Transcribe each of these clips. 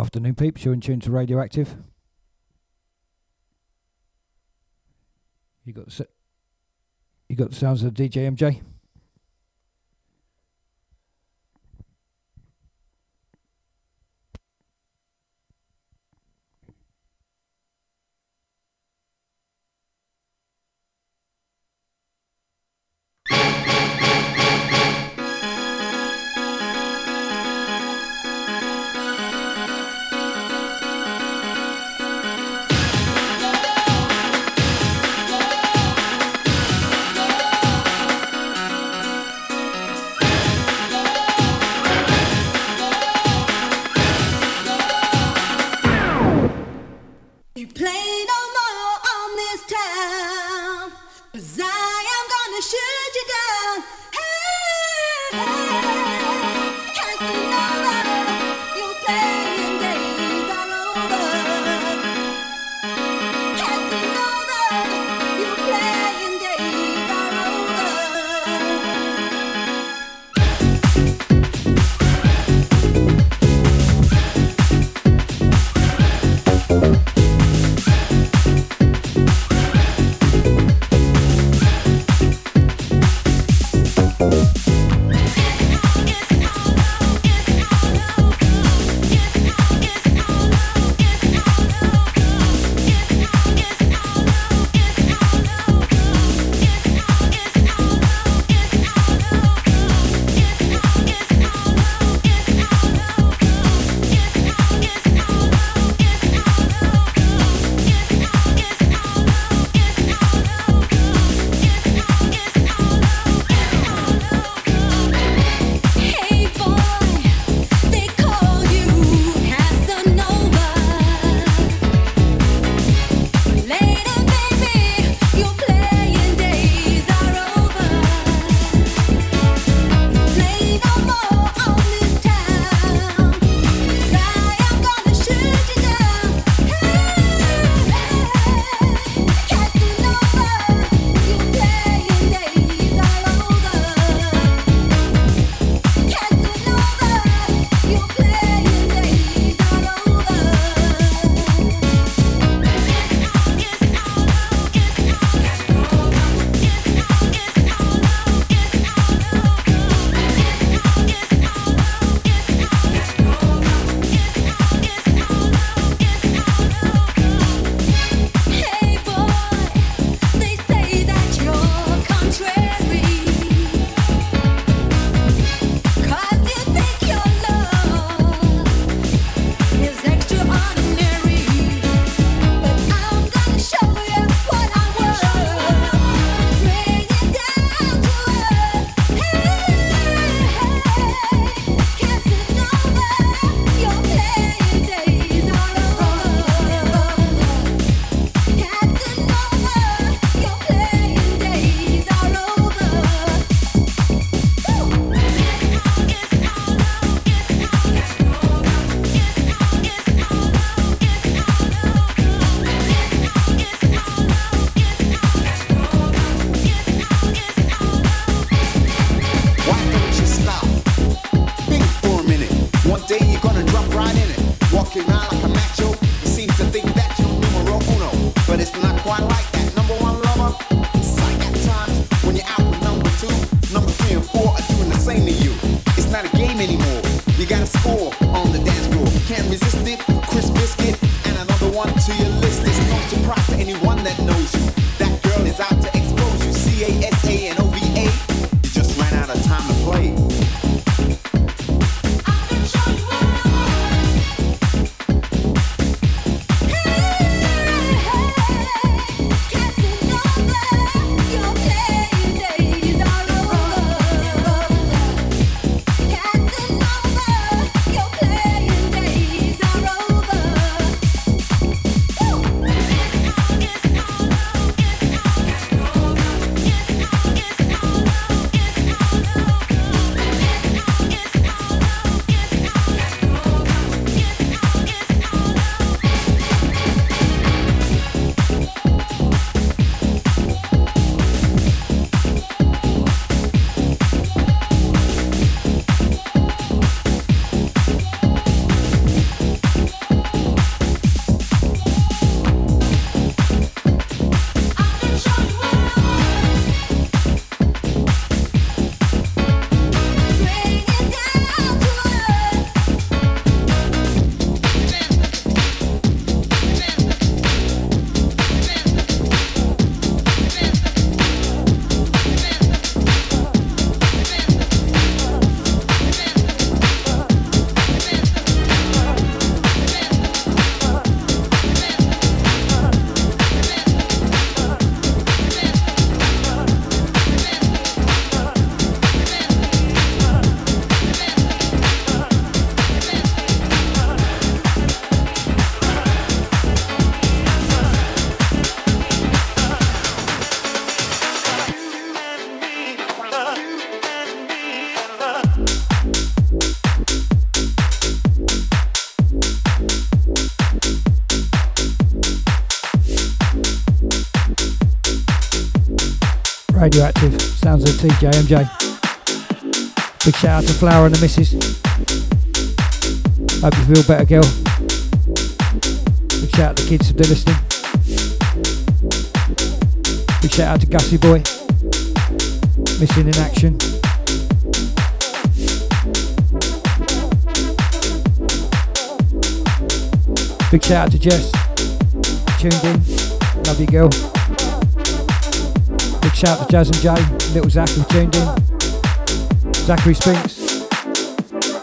Afternoon, peeps. You're in tune to Radioactive. You got you got the sounds of DJ MJ. Radioactive. Sounds of TJMJ. Big shout out to Flower and the missus. Hope you feel better, girl. Big shout out to the kids if they're listening. Big shout out to Gussie Boy. Missing in action. Big shout out to Jess. Tuned in. Love you, girl. Shout out to Jazz and Jay. Little Zachary tuned in. Zachary Spinks.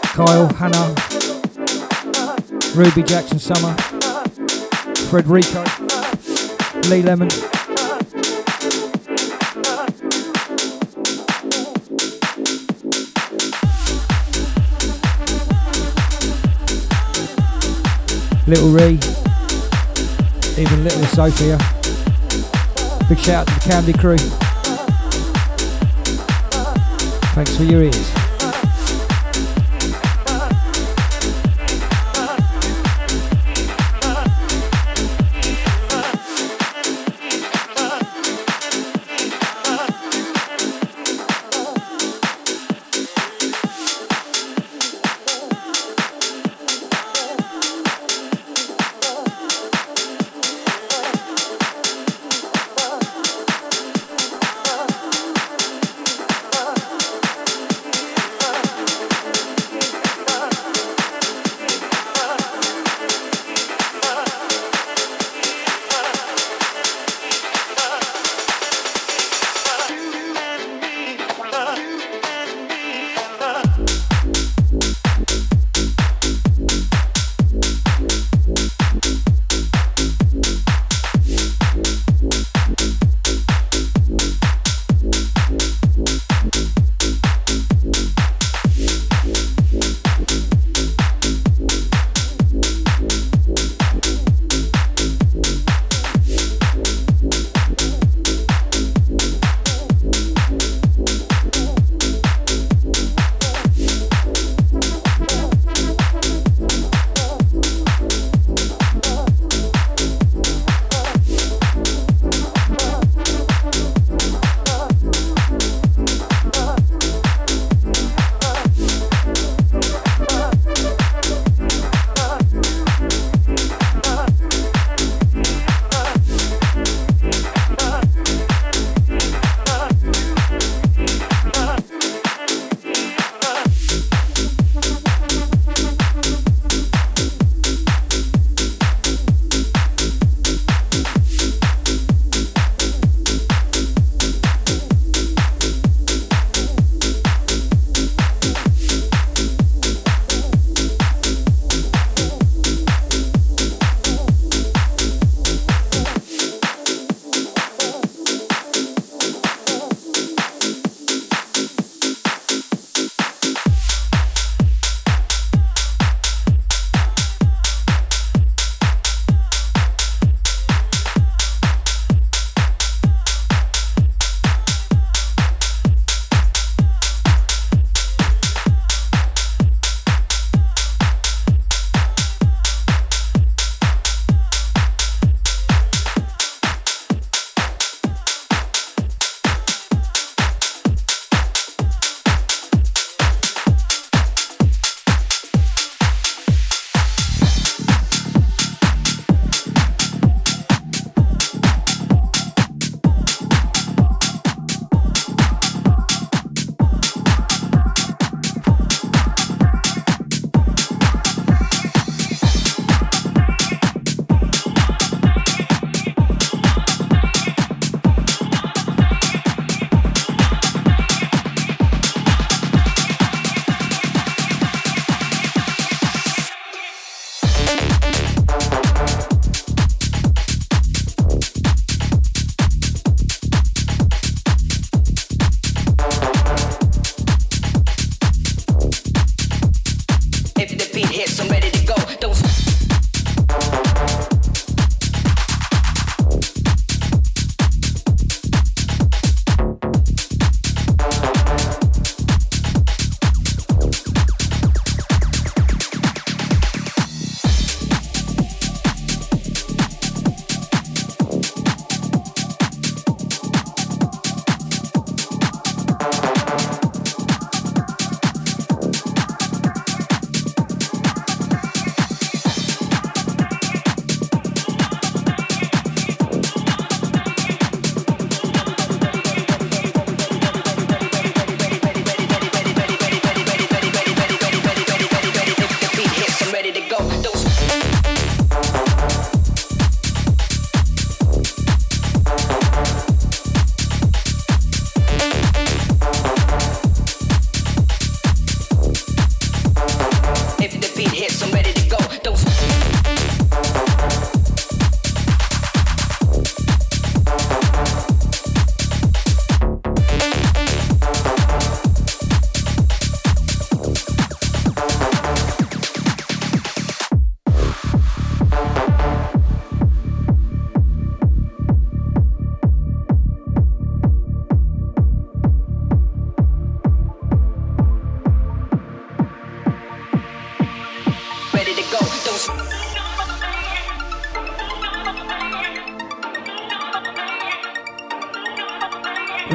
Kyle, Hannah. Ruby Jackson Summer. Frederico. Lee Lemon. Little Ree, even Little Sophia. Big shout out to the Candy crew. Thanks for your ears.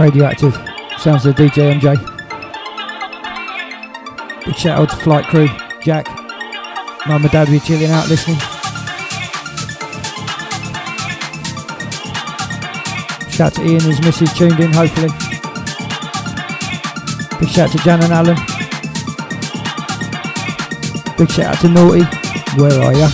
Radioactive. Sounds of DJ MJ. Big shout out to flight crew, Jack. Mum and Dad be chilling out listening. Shout to Ian his missus tuned in, hopefully. Big shout to Jan and Alan. Big shout out to Naughty. Where are ya?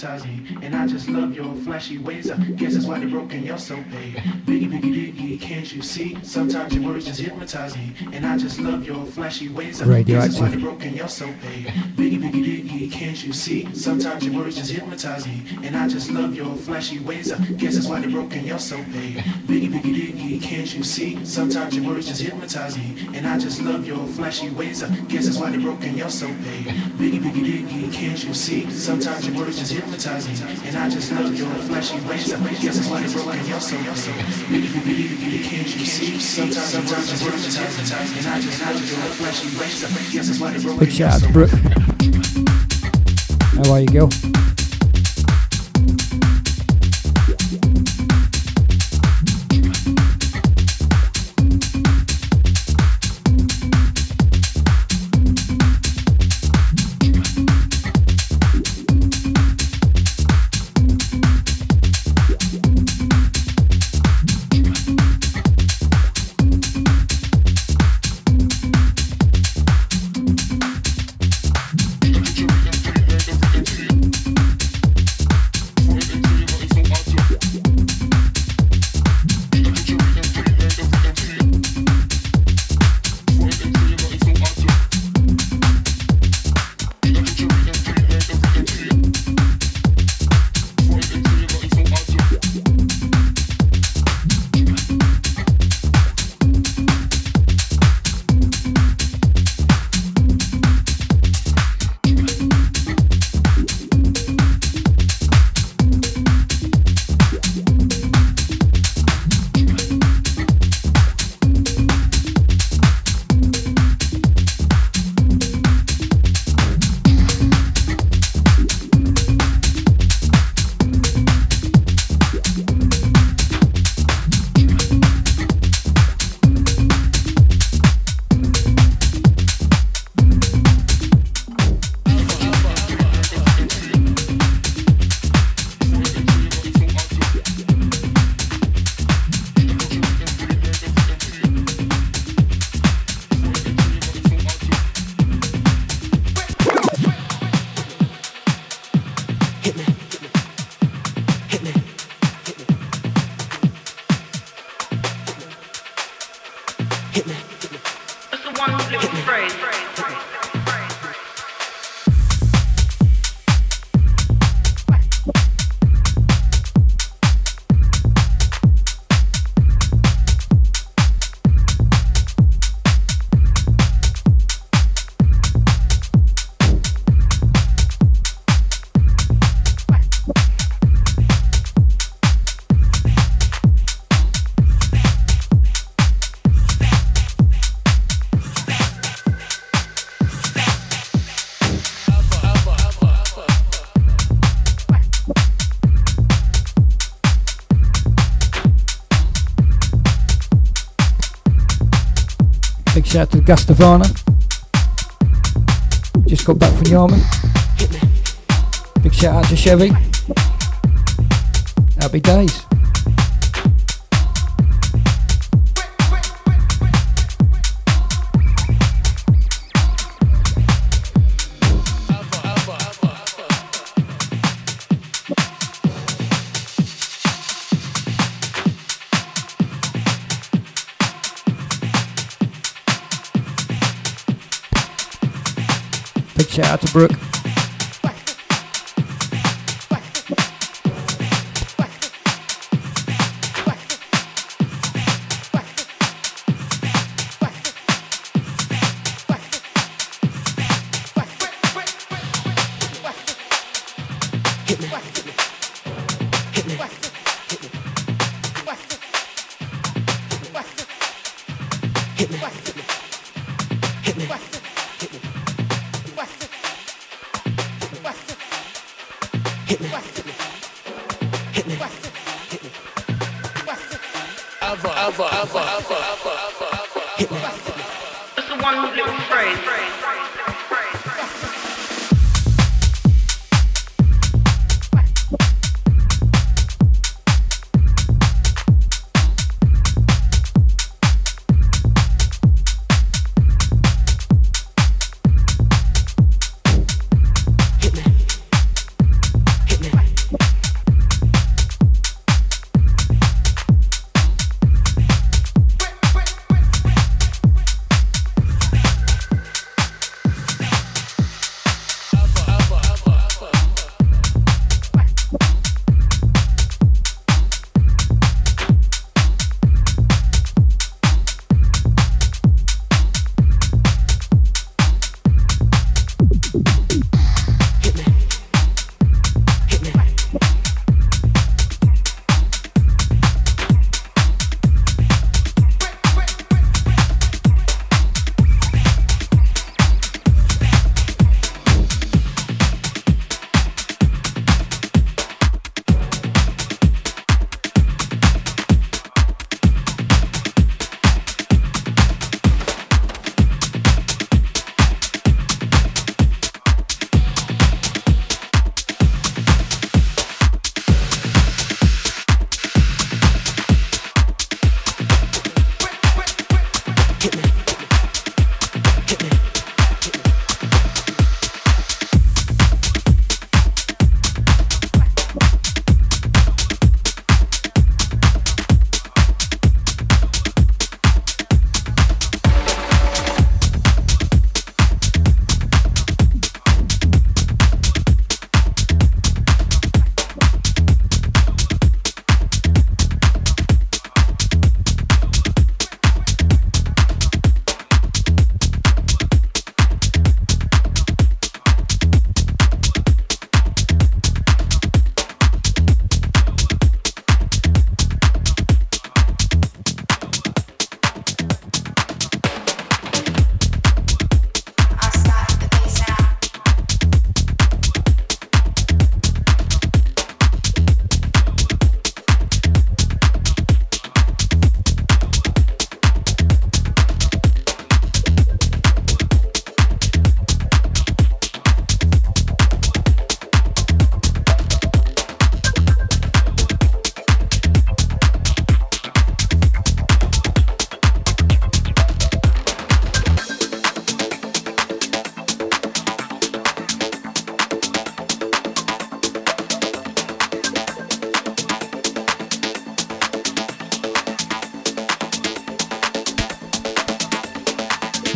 Hypnotize me. And I just love your flashy ways. I Guess that's why they're broken, you're so paid. Biggie, biggie, diggy, can't you see? Sometimes your words just hypnotize me. And I just love your flashy ways. Radioactive. Guess that's why they're broken, you're so paid. Biggie, biggie, can't you see? Sometimes your words just hypnotize me. And I just love your flashy ways. Up. Guess that's why they're broken, you're so paid. Biggie, biggie, diggy, can't you see? Sometimes your words just hypnotize me. And I just love your flashy ways. Up. Guess that's why they're broken, you're so paid. Biggie, biggie, diggy, can't you see? Sometimes your words just hypnotize me. And I just love your flashy ways. Up. Guess that's why they're broken, you're so paid. Biggie, biggie, diggy, can't you see? Sometimes, sometimes your words just hypnotize me. And I just love your flashy ways. I Guess that's why they're broken, Big you're shout out so to Brooke. How are you, girl? Big shout out to Gustavana. Just got back from Yarmouth. Big shout out to Chevy. Happy days. Shout out to Brooke.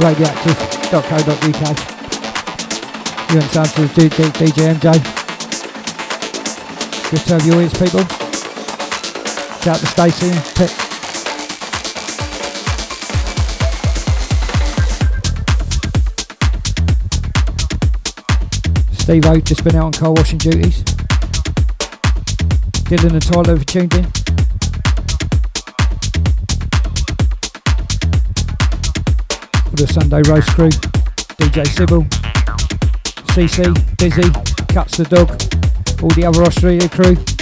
radioactive.co.uk. You and sound to DJ, MJ. Good to have you ears, people. Shout to Stacey and Pip. Steve O just been out on car washing duties. Dylan and Tyler have tuned in. For the Sunday Roast crew, DJ Sybil, CC, Dizzy, Cuts the Dog, all the other Australia crew.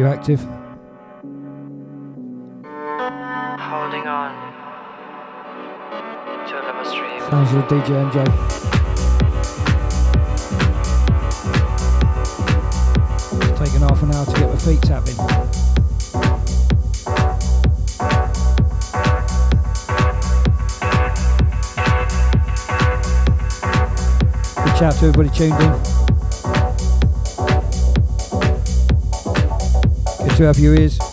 Radioactive. Holding on to a stream. Sounds of DJ MJ. It's taken half an hour to get the feet tapping. Good shout to everybody tuned in. to our viewers.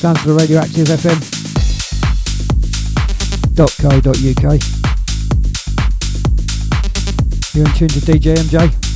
Sounds for Radioactive FM. .co.uk. You're in tune to DJ MJ.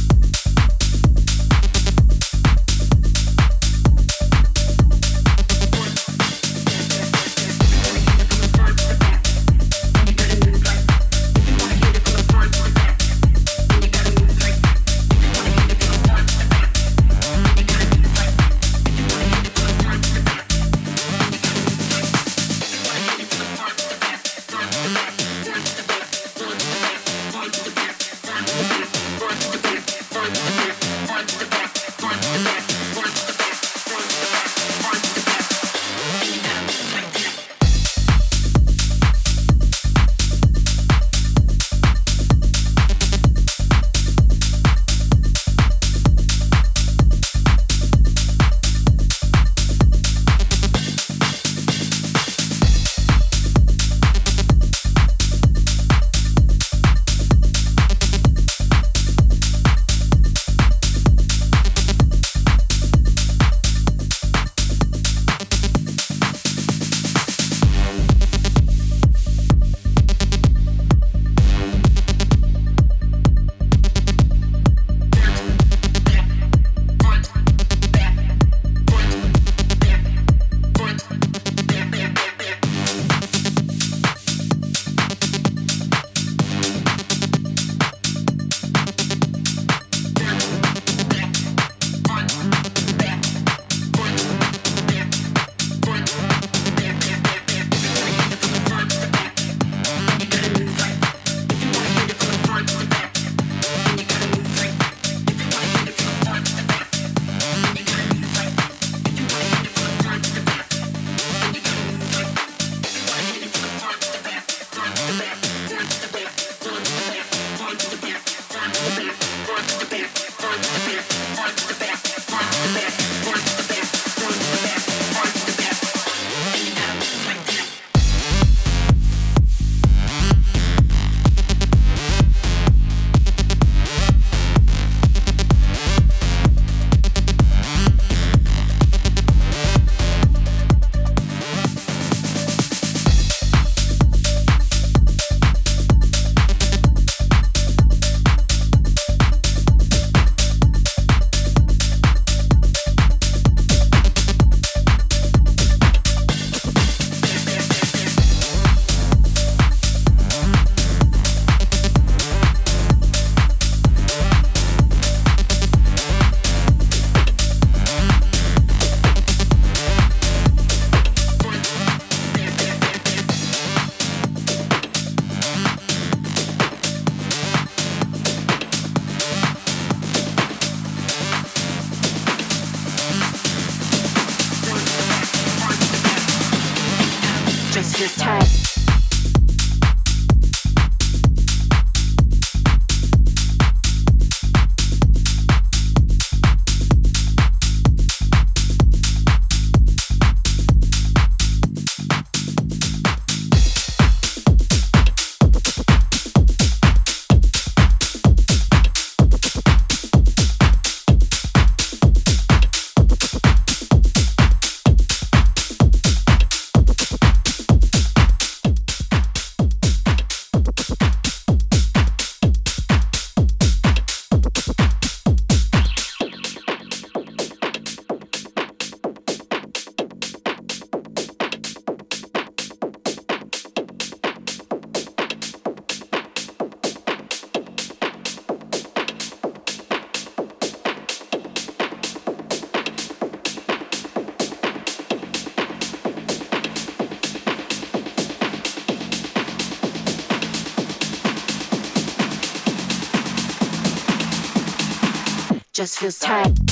Just feels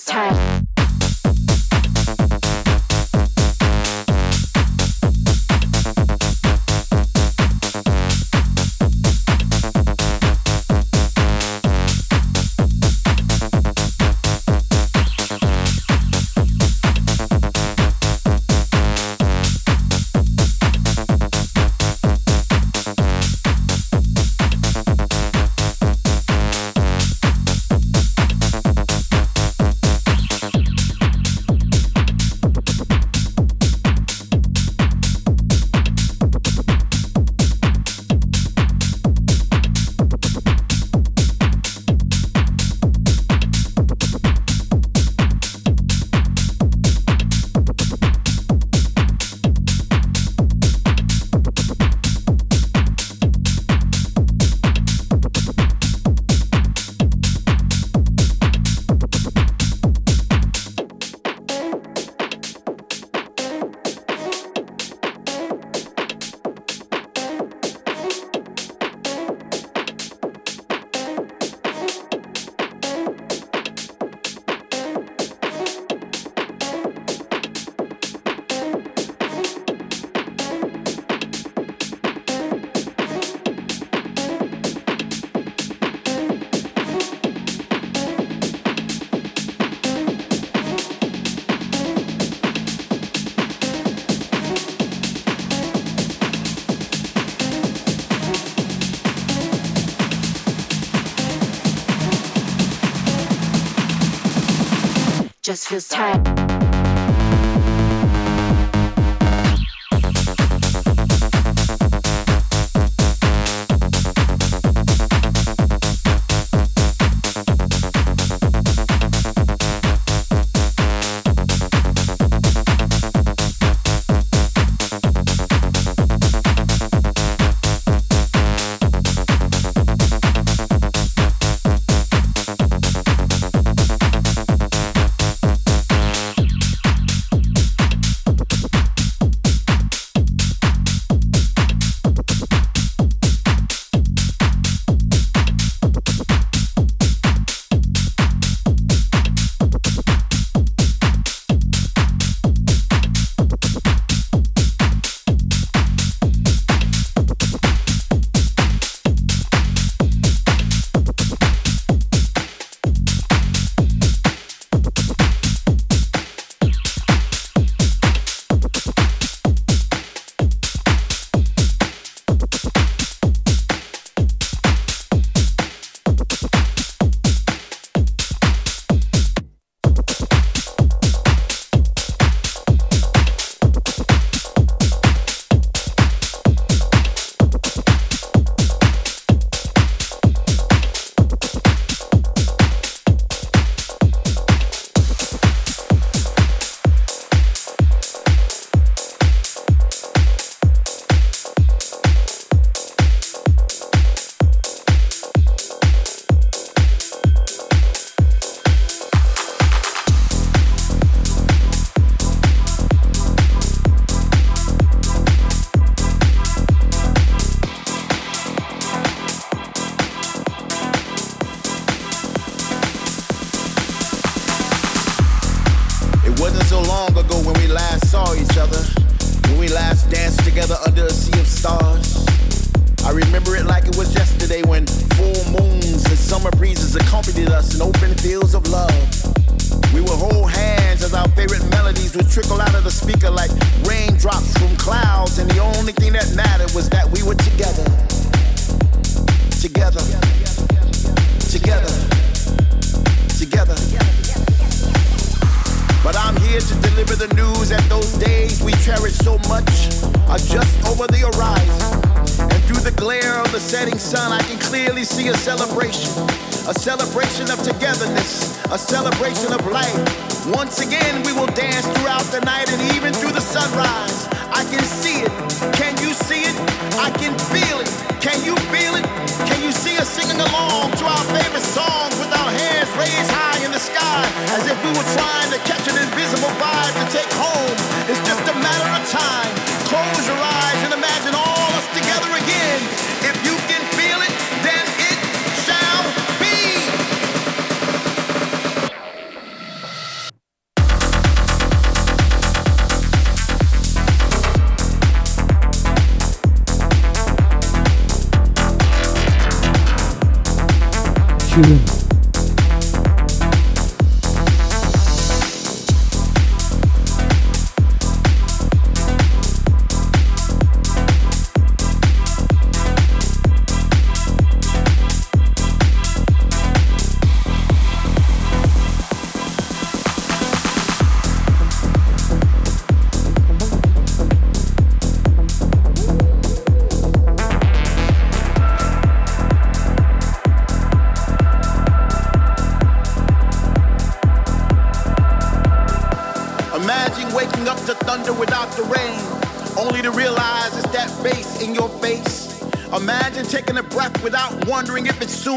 tight. just just feels tight.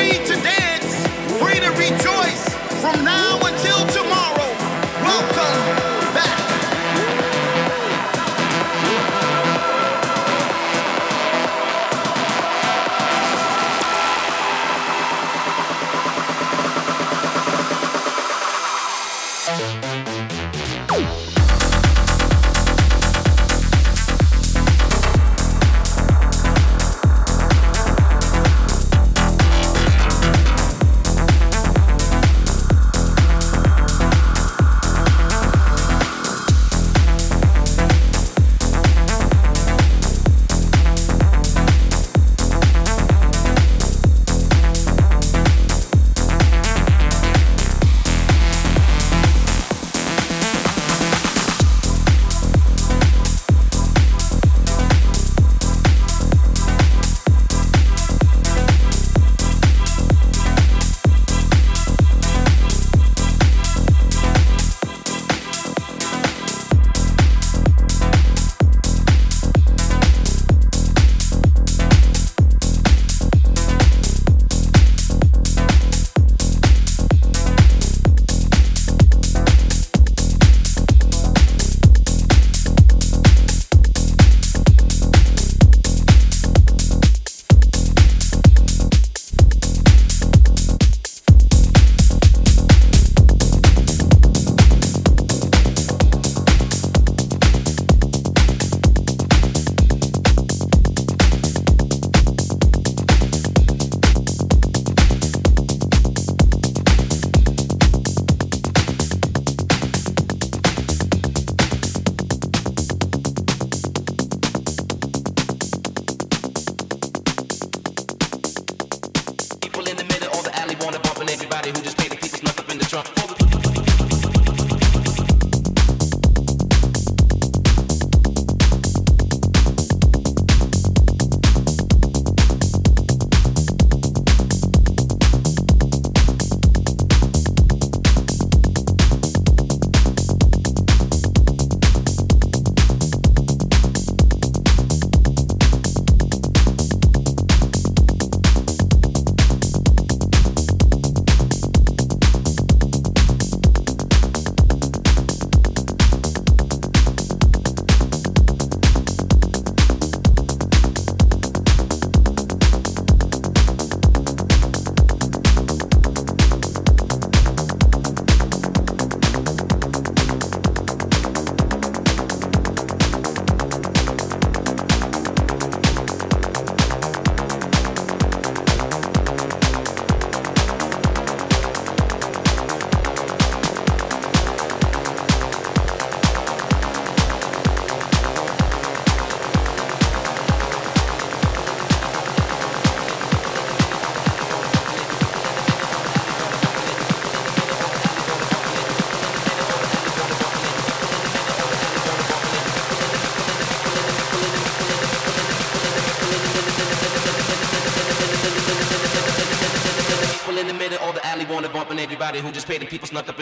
free to dance, free to rejoice.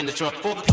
The trunk for the.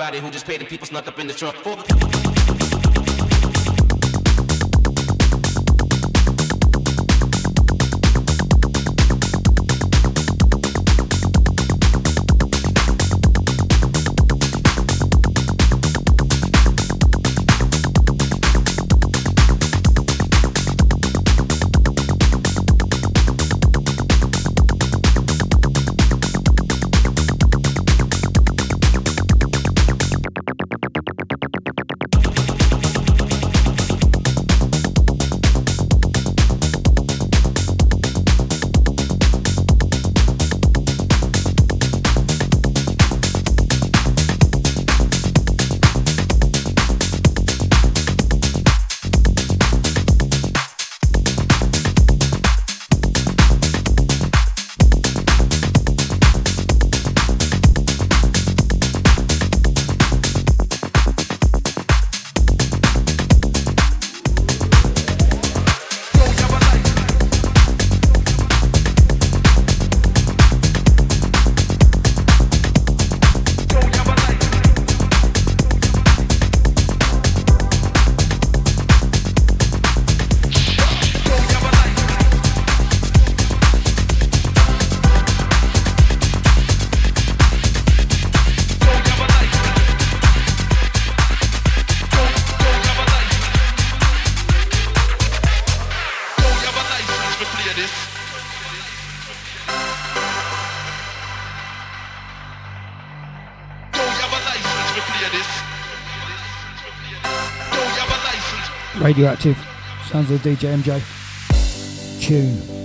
Everybody who just paid the people snuck up in the trunk for the. Radioactive. Sounds of DJ MJ. Tune.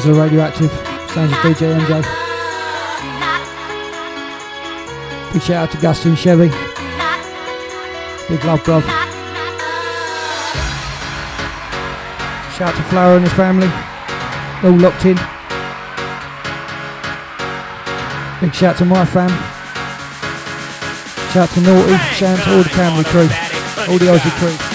Sounds of Radioactive. Sounds of DJ MJ. Big shout out to Gusty and Chevy. Big love, bruv. Shout out to Flower and his family. All locked in. Big shout out to my fam. Shout out to Naughty. Shout out to all the Camry crew. All the Aussie crew.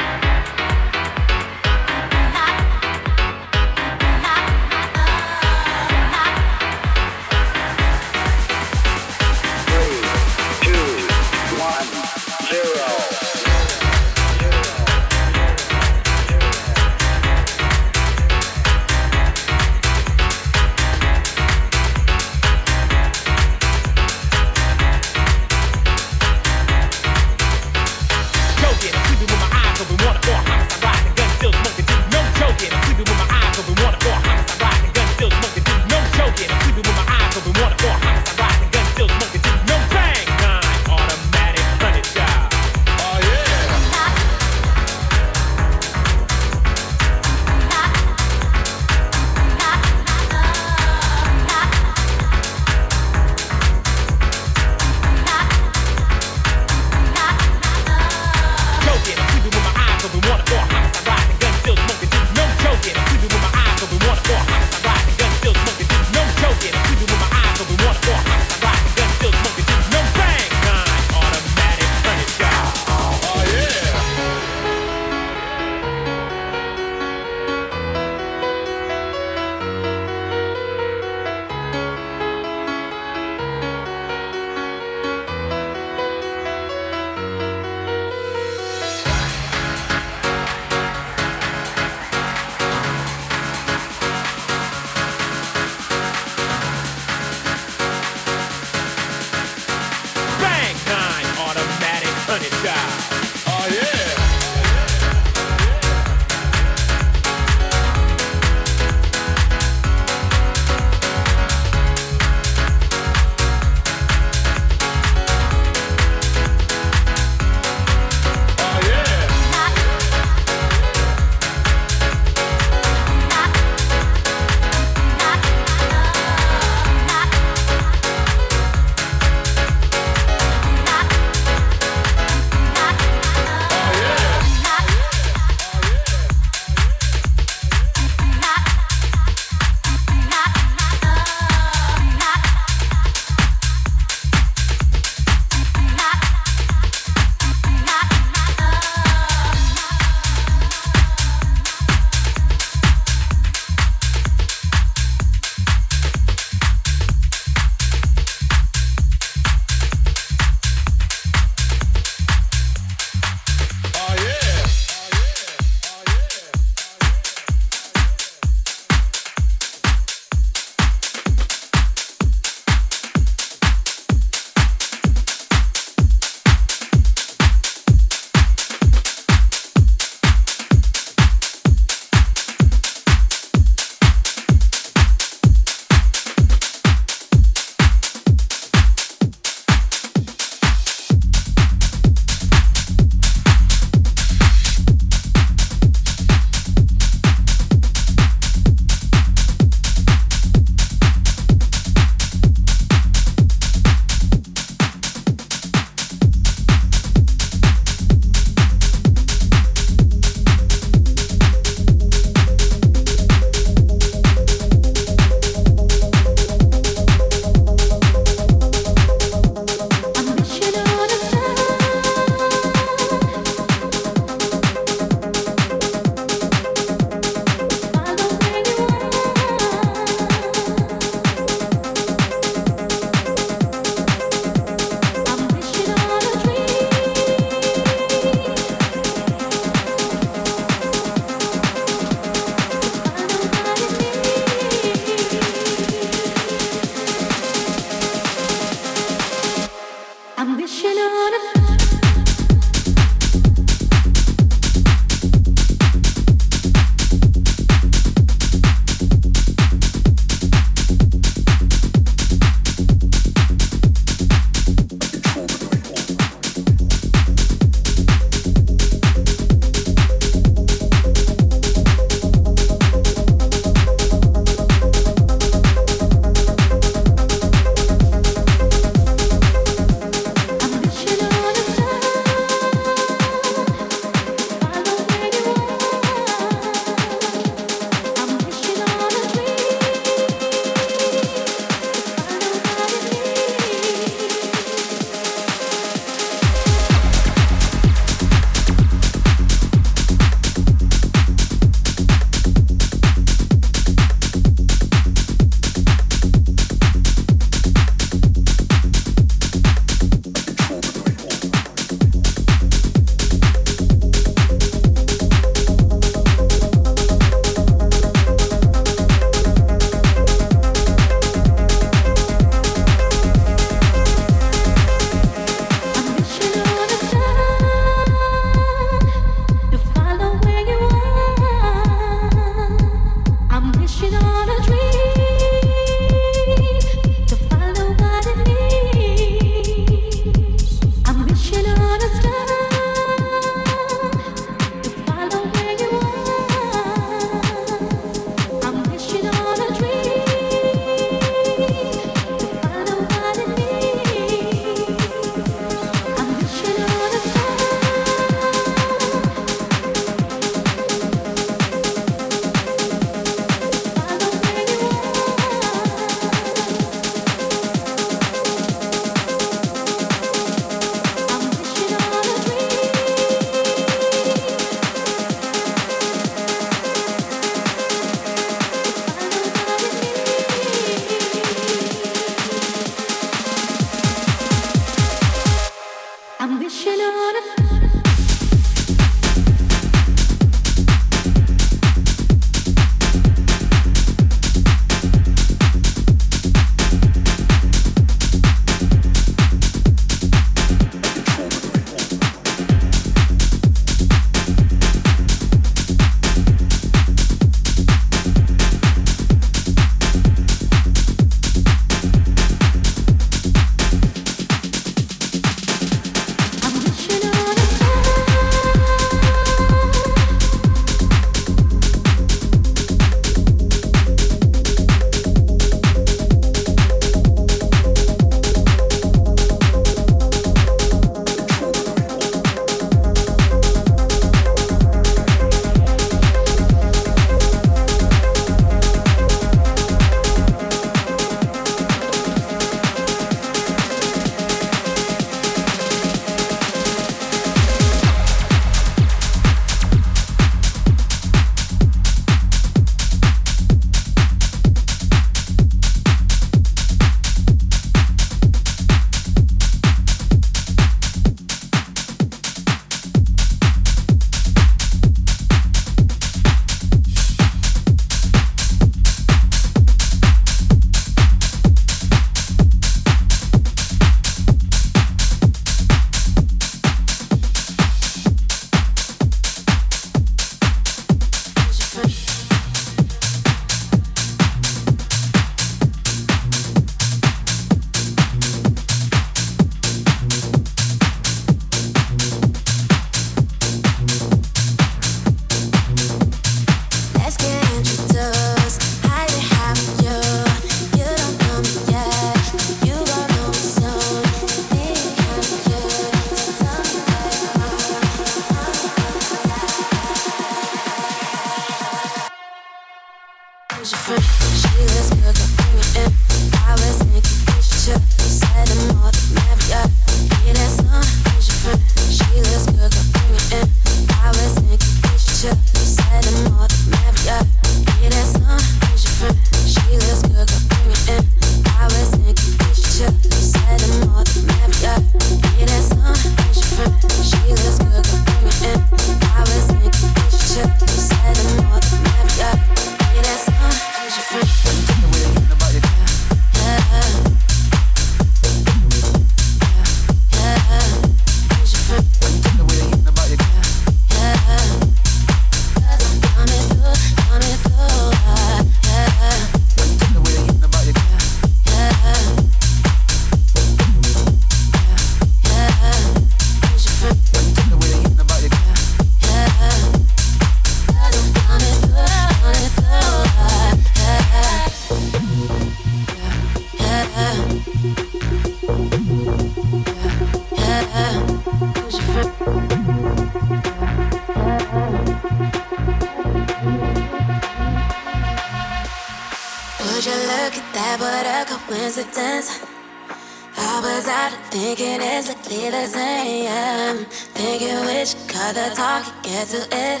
to it.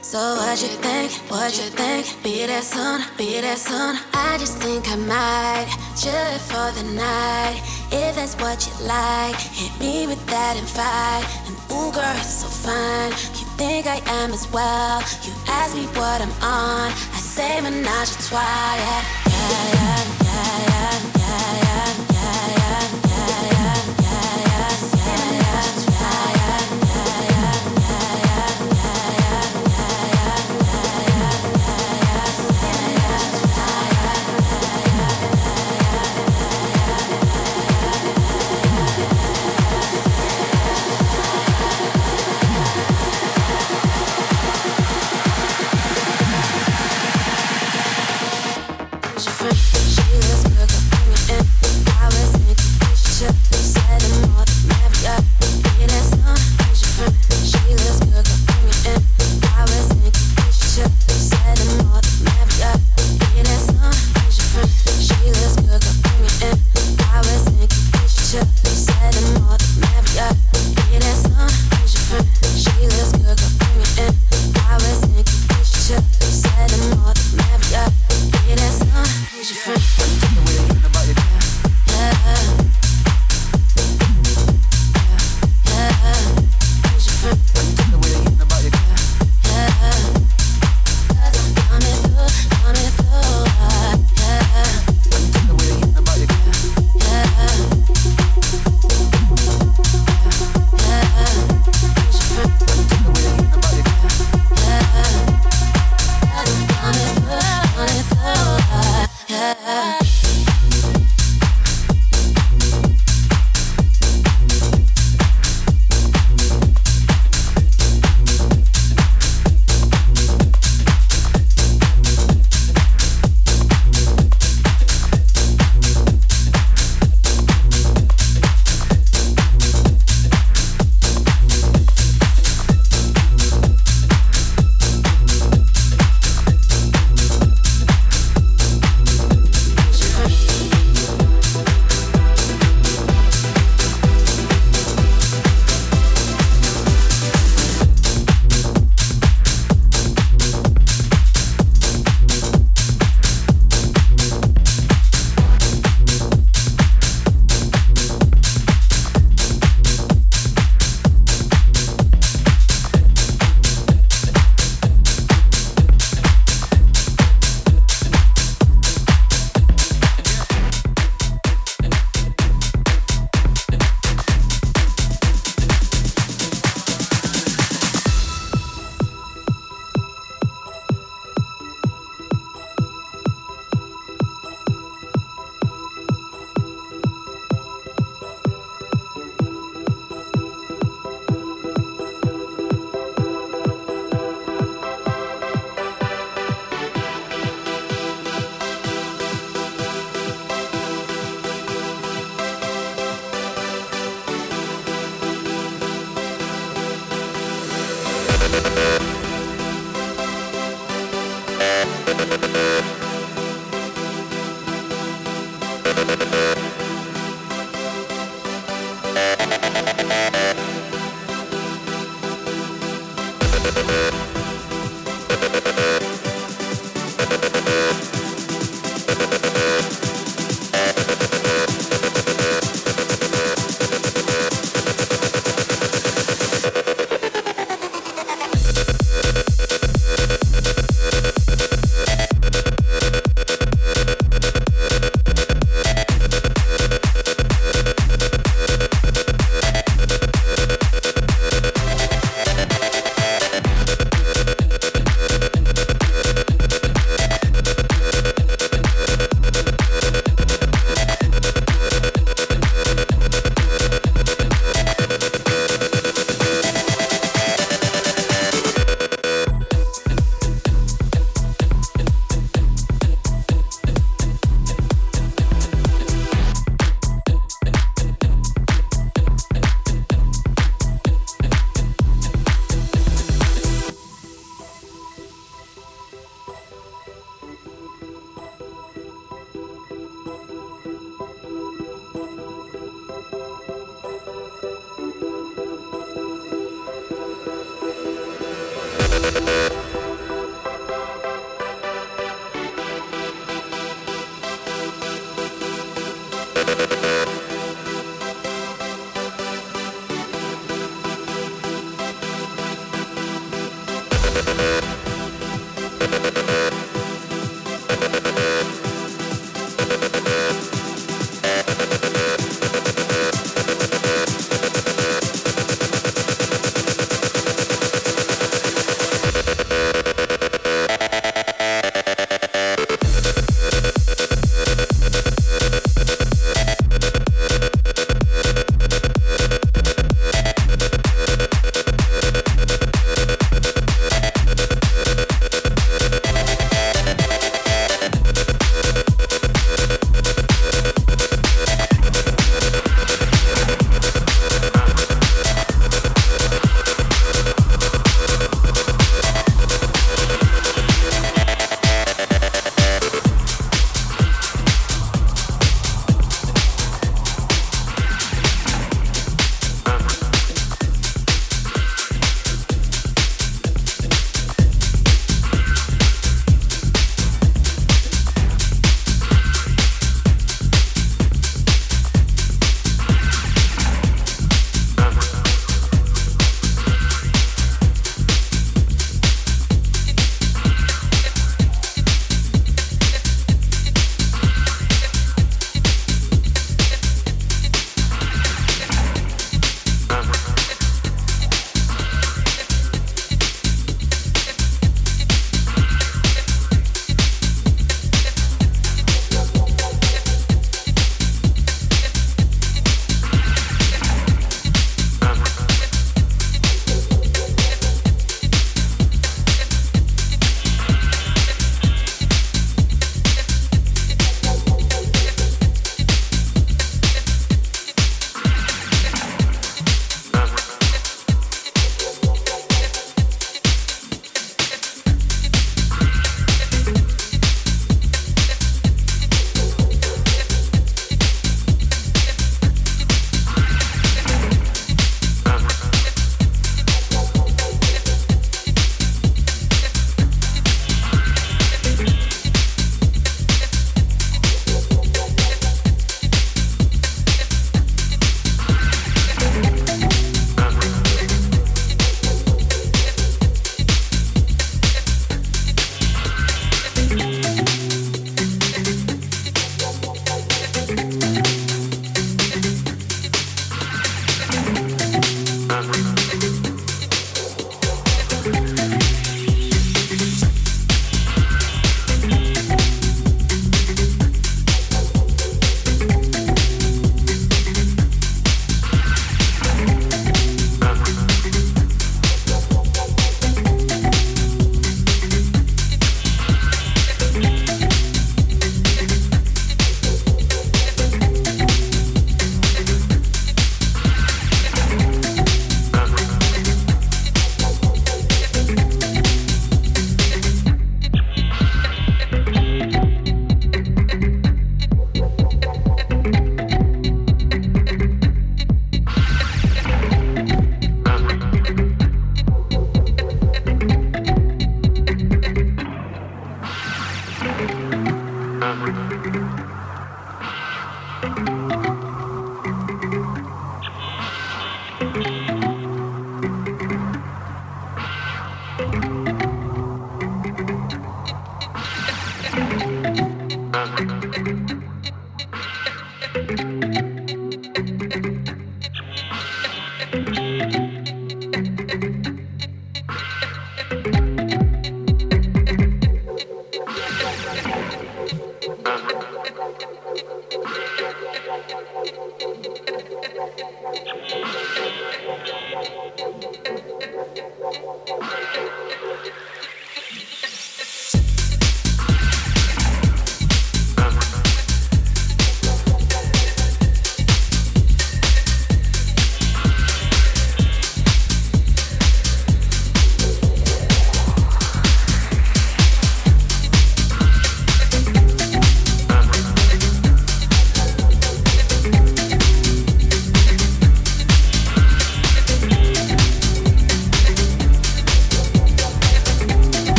So what you think? What you think? Be that soon, be that soon. I just think I might chill for the night. If that's what you like, hit me with that invite. And ooh, girl, it's so fine. You think I am as well? You ask me what I'm on. I say menage a trois. Yeah, yeah, yeah.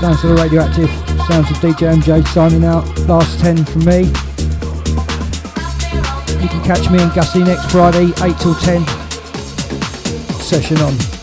Sounds of the radioactive. Sounds of DJ MJ signing out. Last 10 from me. You can catch me and Gussie next Friday, 8 till 10. Session on.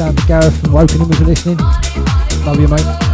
Out to Gareth from Wokingham if you're listening. Love you, mate.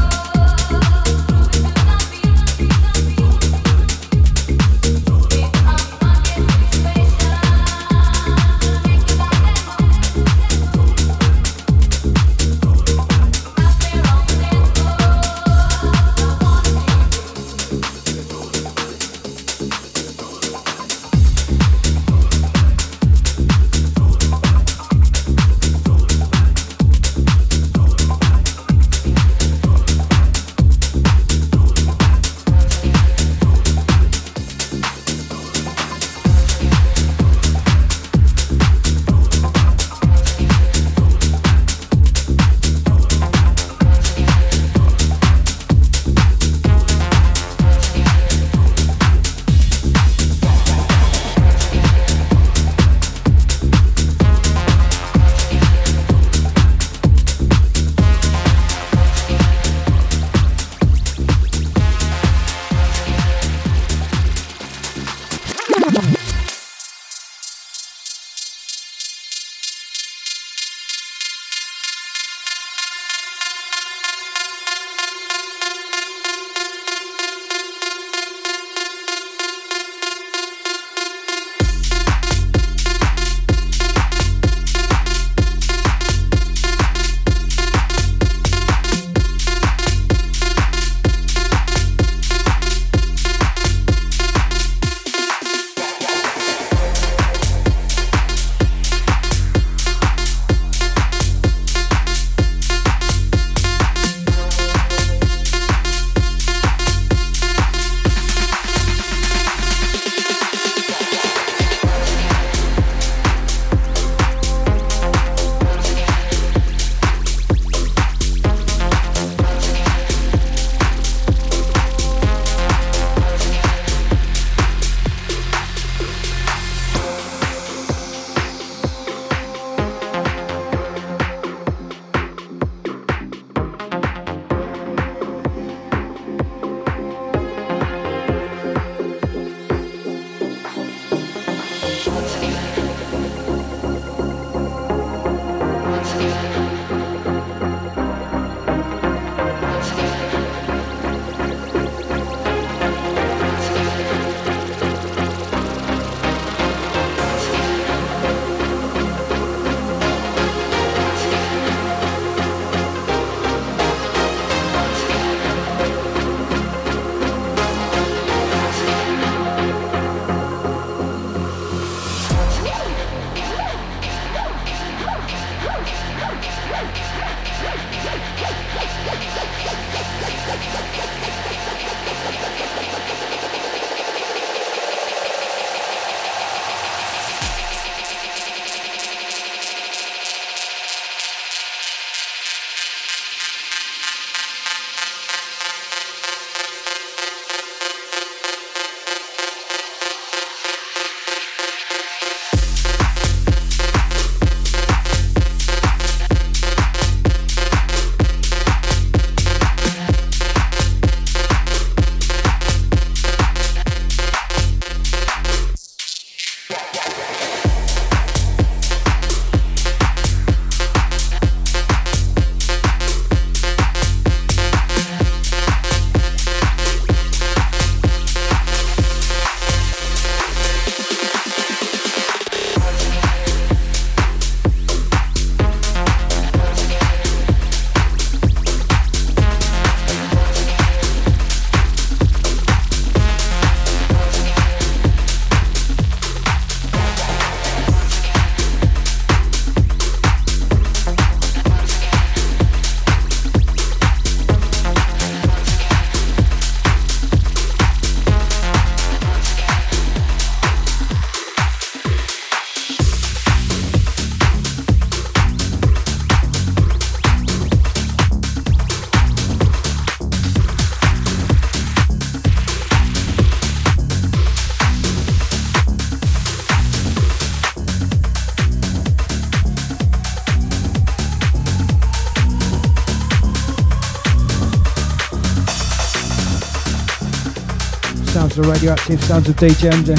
Radioactive, sounds of DJ MJ.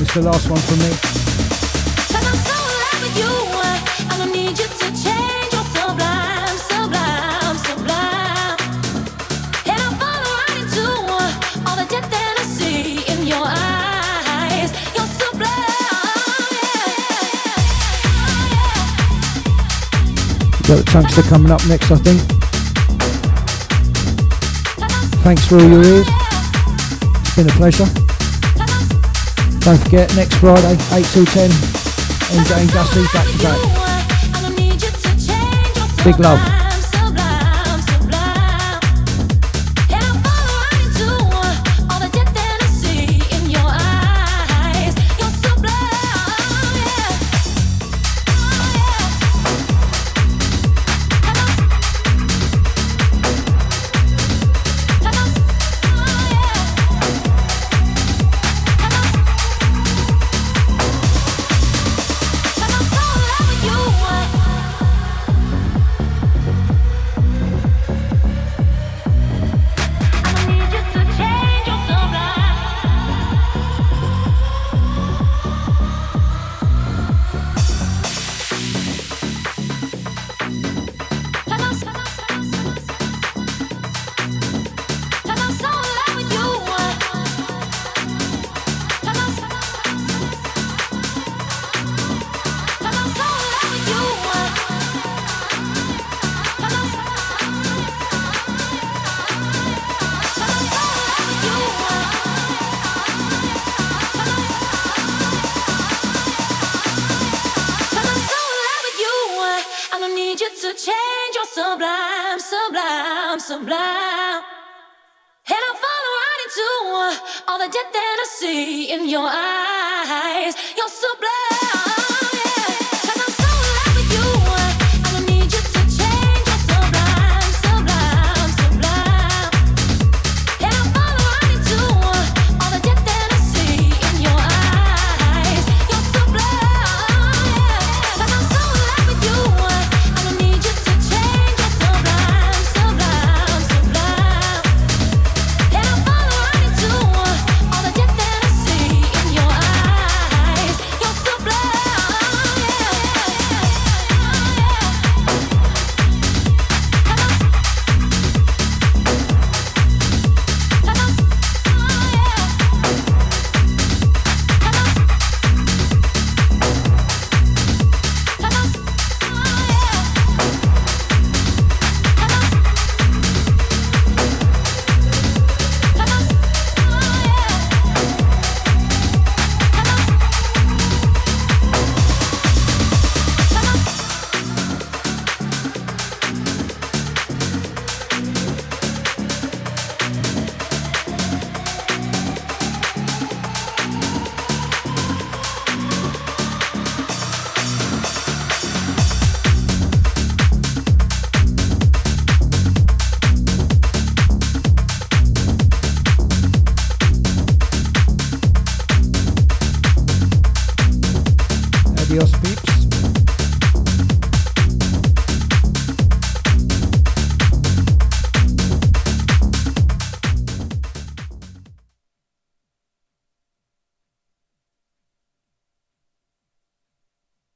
It's the last one from me. Got the Chunkster coming up next, I think. Thanks for all your ears. It's been a pleasure. Don't forget, next Friday, 8 till 10, MJ and Gussie back to back. Big love.